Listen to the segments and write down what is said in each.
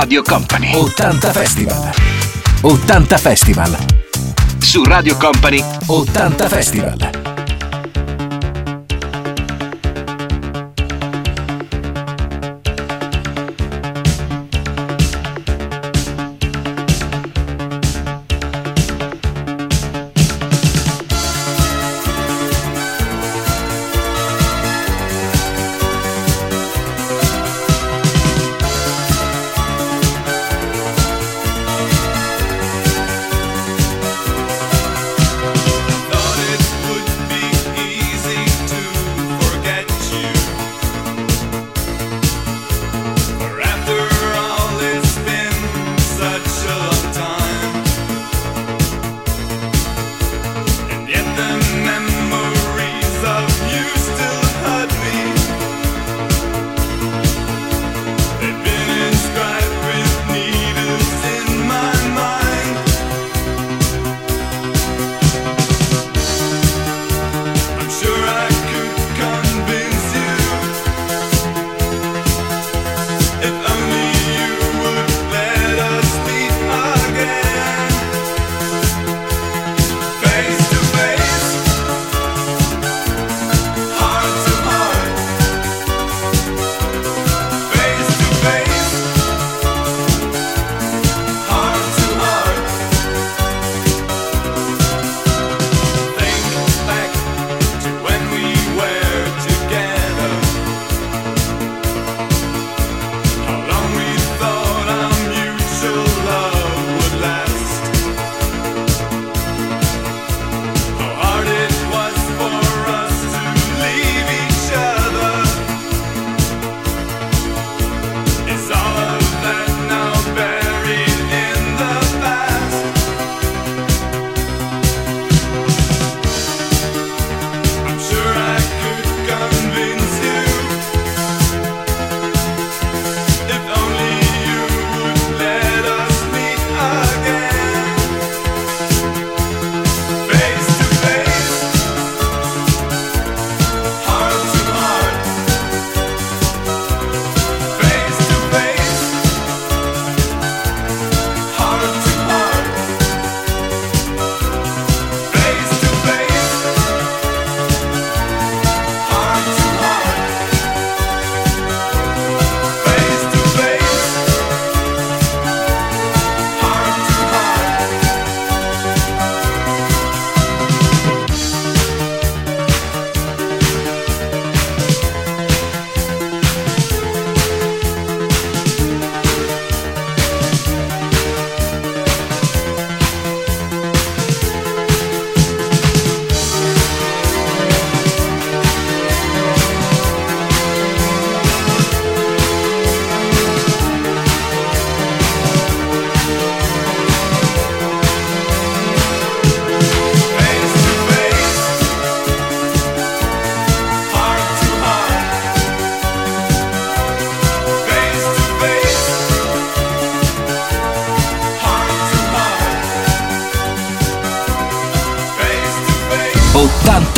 Radio Company. 80 Festival. 80 Festival. Su Radio Company 80 Festival.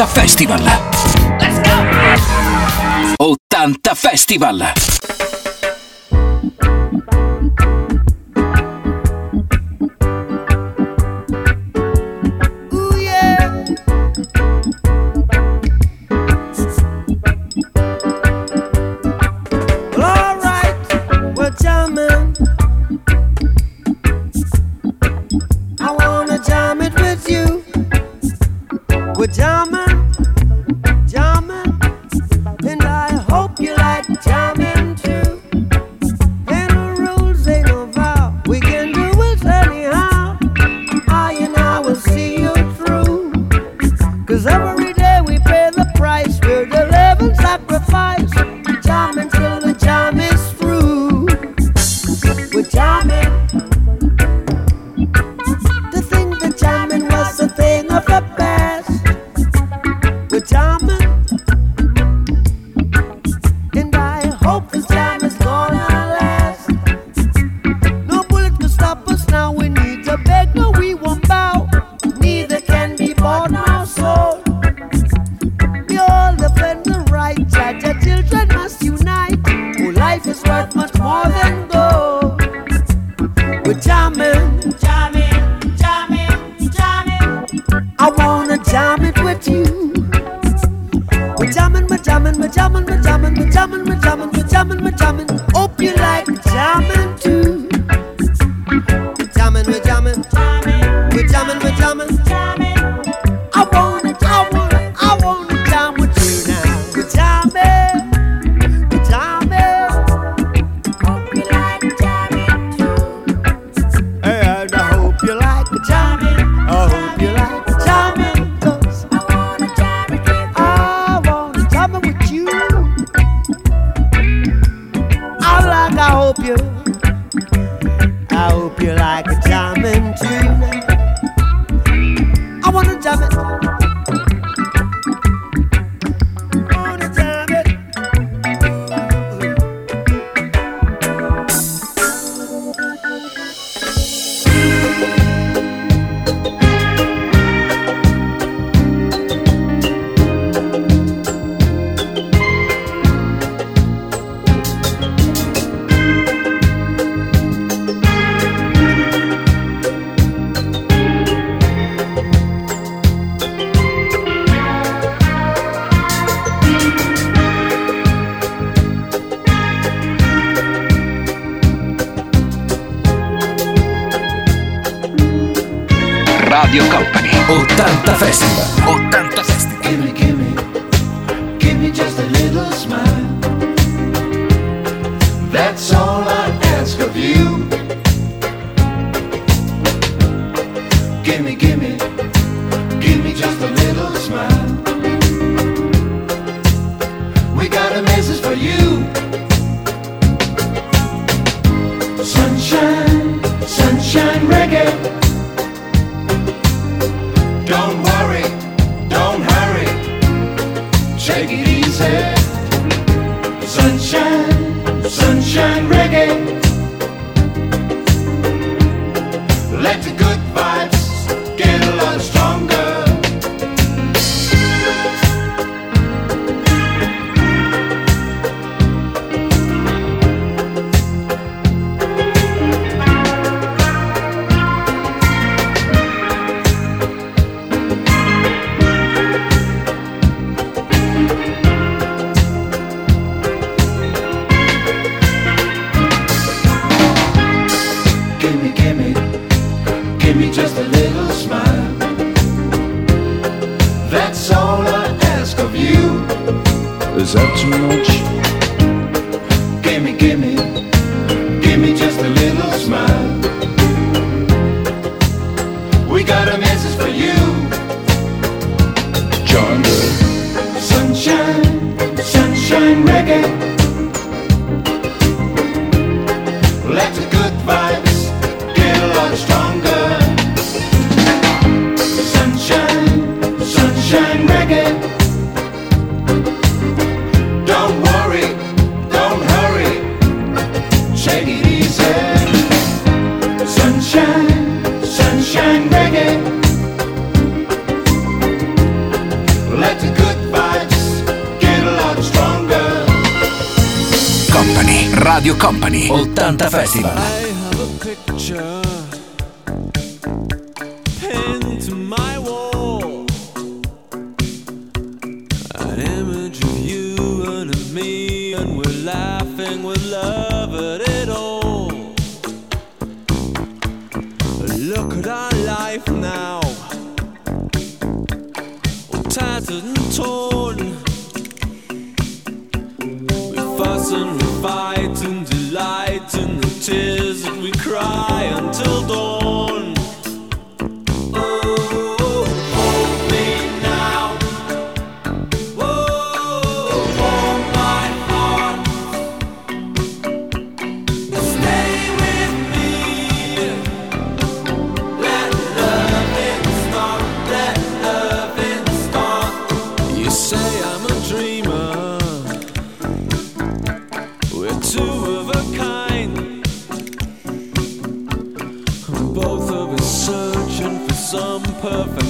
Festival. Let's go! 80 Festival. shake it. Sunshine, sunshine reggae. Let the good vibes get a lot stronger. Company, Radio Company, 80 Festival. perfect.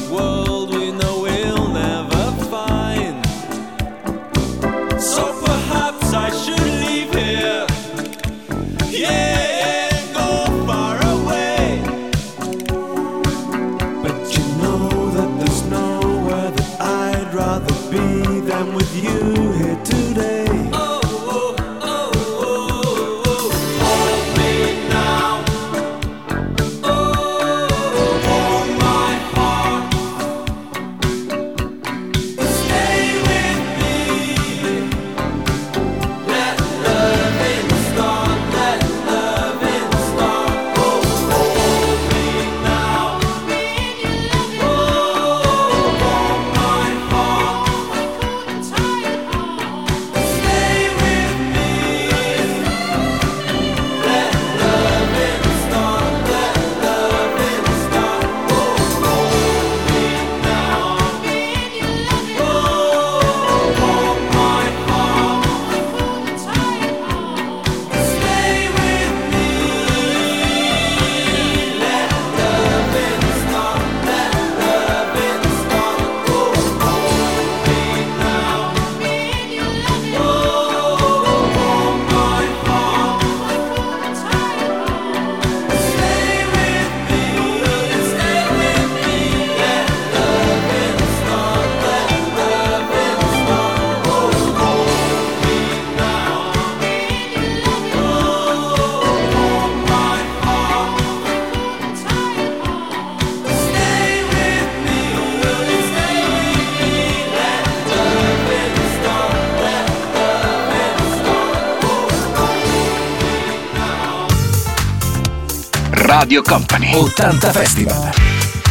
Radio Company. 80 Festival.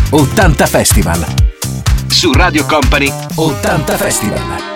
80 Festival. Su Radio Company 80 Festival.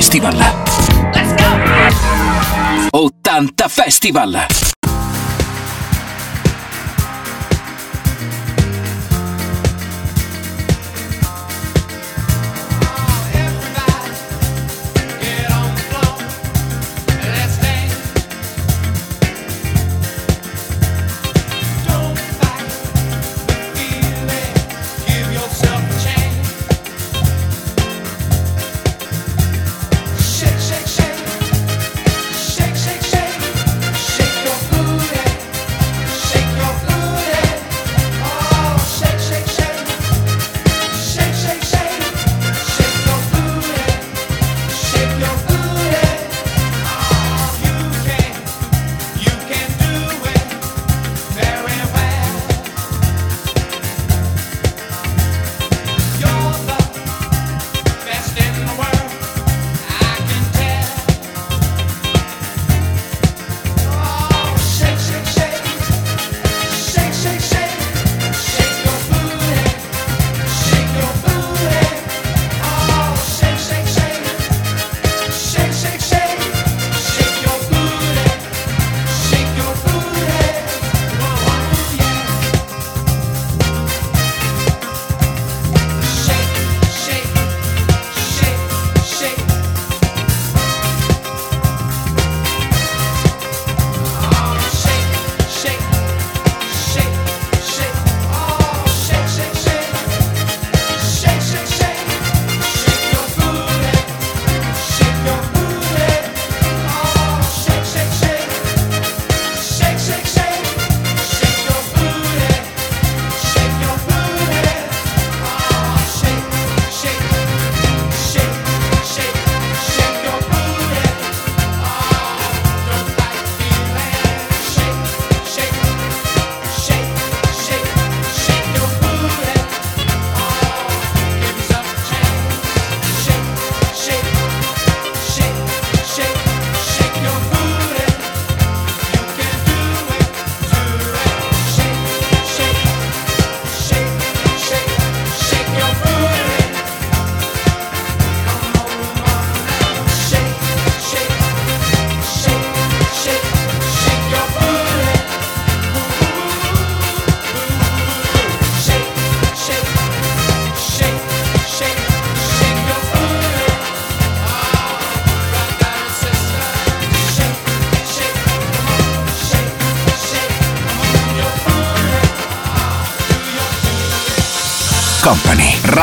Festival. Let's go! 80 Festival.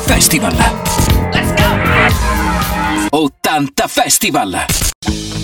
Festival. Let's go! 80 Festival.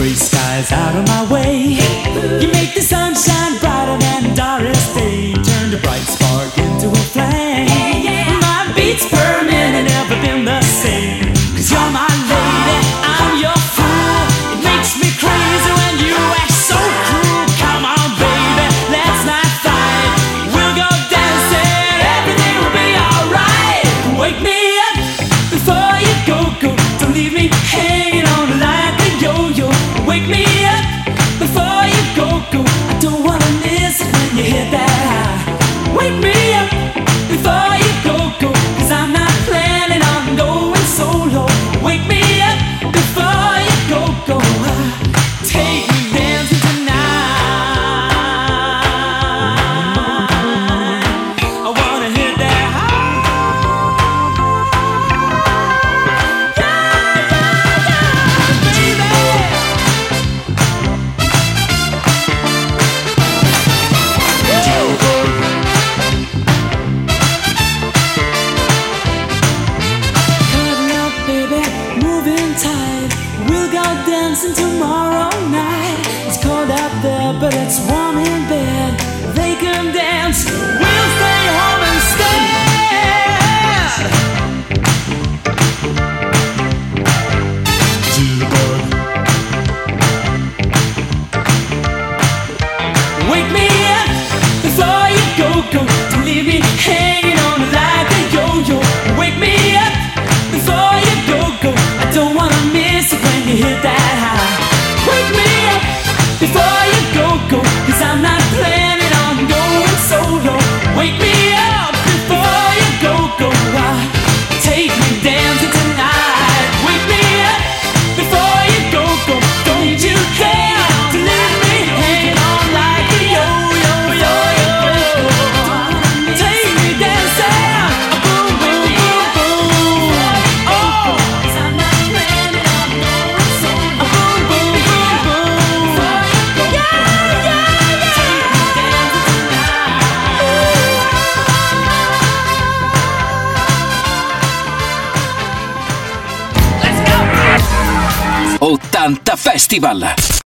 gray skies out of my way. You make the sunshine bright. It's one Festival.